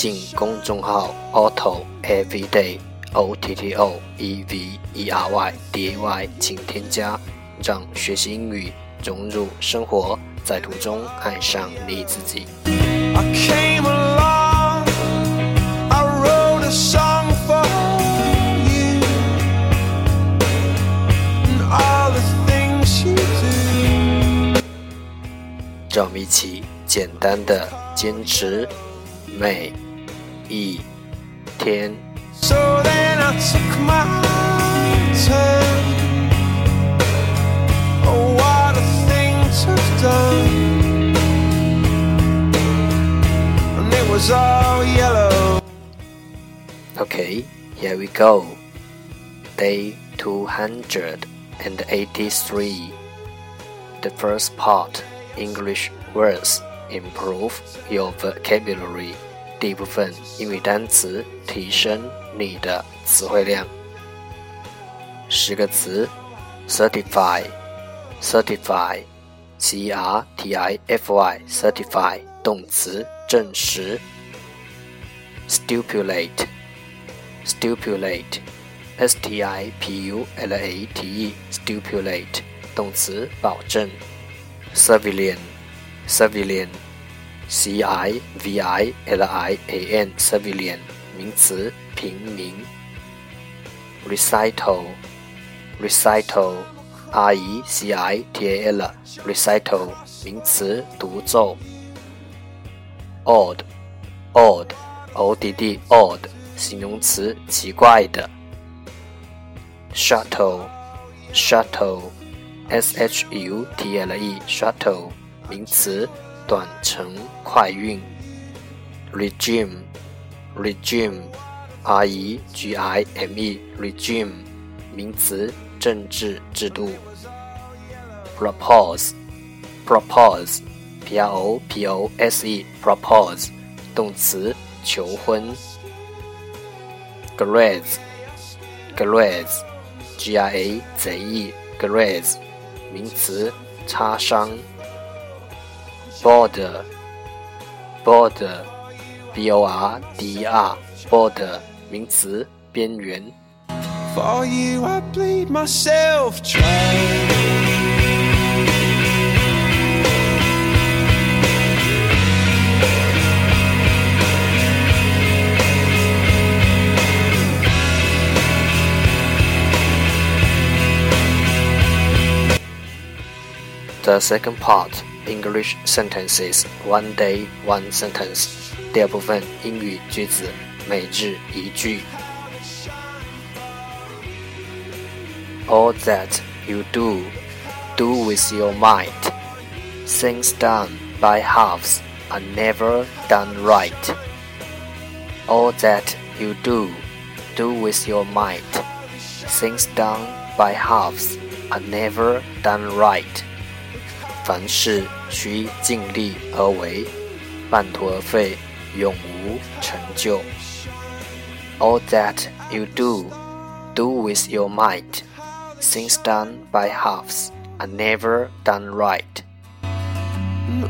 信公众号 Otto Everyday O T T O E V E R Y D A Y，请添加，让学习英语融入生活，在途中爱上你自己。让我们一起简单的坚持。每一天。So then I took my turn. Oh, what a thing to have done. And it was all yellow. Okay, here we go. Day 283. The first part English words improve your vocabulary. 第一部分英语单词，提升你的词汇量。十个词：certify，certify，c r t i f y，certify，动词，证实。stipulate，stipulate，s t i p u l a t e，stipulate，动词，保证。civilian，civilian。C I V I L I A N civilian 名词平民。recital recital R E C I T A L recital 名词独奏。odd odd O D D odd 形容词奇怪的。shuttle shuttle S H U T L E shuttle 名词短程快运，regime，regime，r e g i m e，regime，名词，政治制度。propose，propose，p r o p o s e，propose，动词，求婚。graze，graze，g r a z e，graze，名词，擦伤。border border b o r d e r border 名词边缘 for you i bleed myself dry The second part English sentences one day one sentence。第二部分英语句子，每日一句。All that you do, do with your might. Things done by halves are never done right. All that you do, do with your might. Things done by halves are never done right. 凡事需尽力而为，半途而废，永无成就。All that you do, do with your might. Things done by halves are never done right.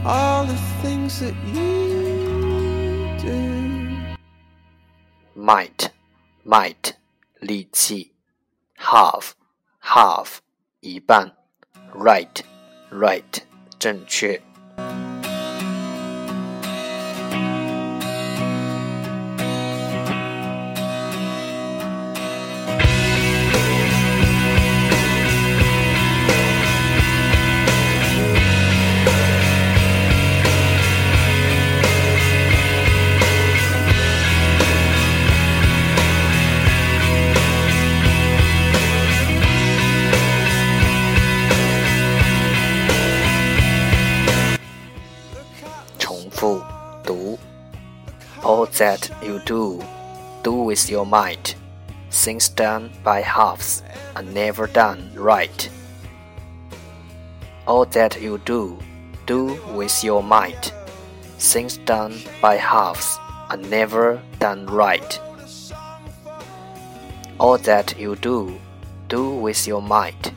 all the things that you do. Might, might, 力气；half, half, 一半；right, right。 正确。that you do, do with your might. Things done by halves are never done right. All that you do, do with your might. Things done by halves are never done right. All that you do, do with your might.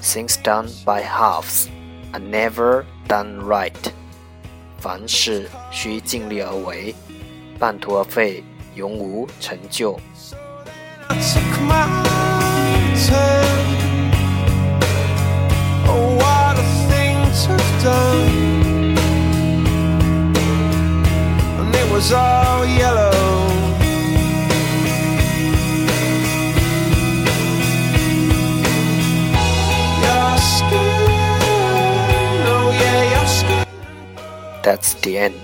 Things done by halves are never done right. 凡事需尽力而为， 半途而废，永无成就。That's the end，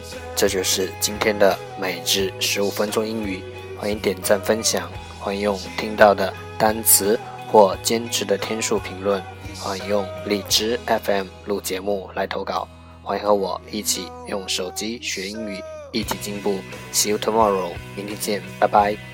这就是今天的每日十五分钟英语。欢迎点赞分享，欢迎用听到的单词或坚持的天数评论，欢迎用荔枝 FM 录节目来投稿，欢迎和我一起用手机学英语，一起进步。See you tomorrow，明天见，拜拜。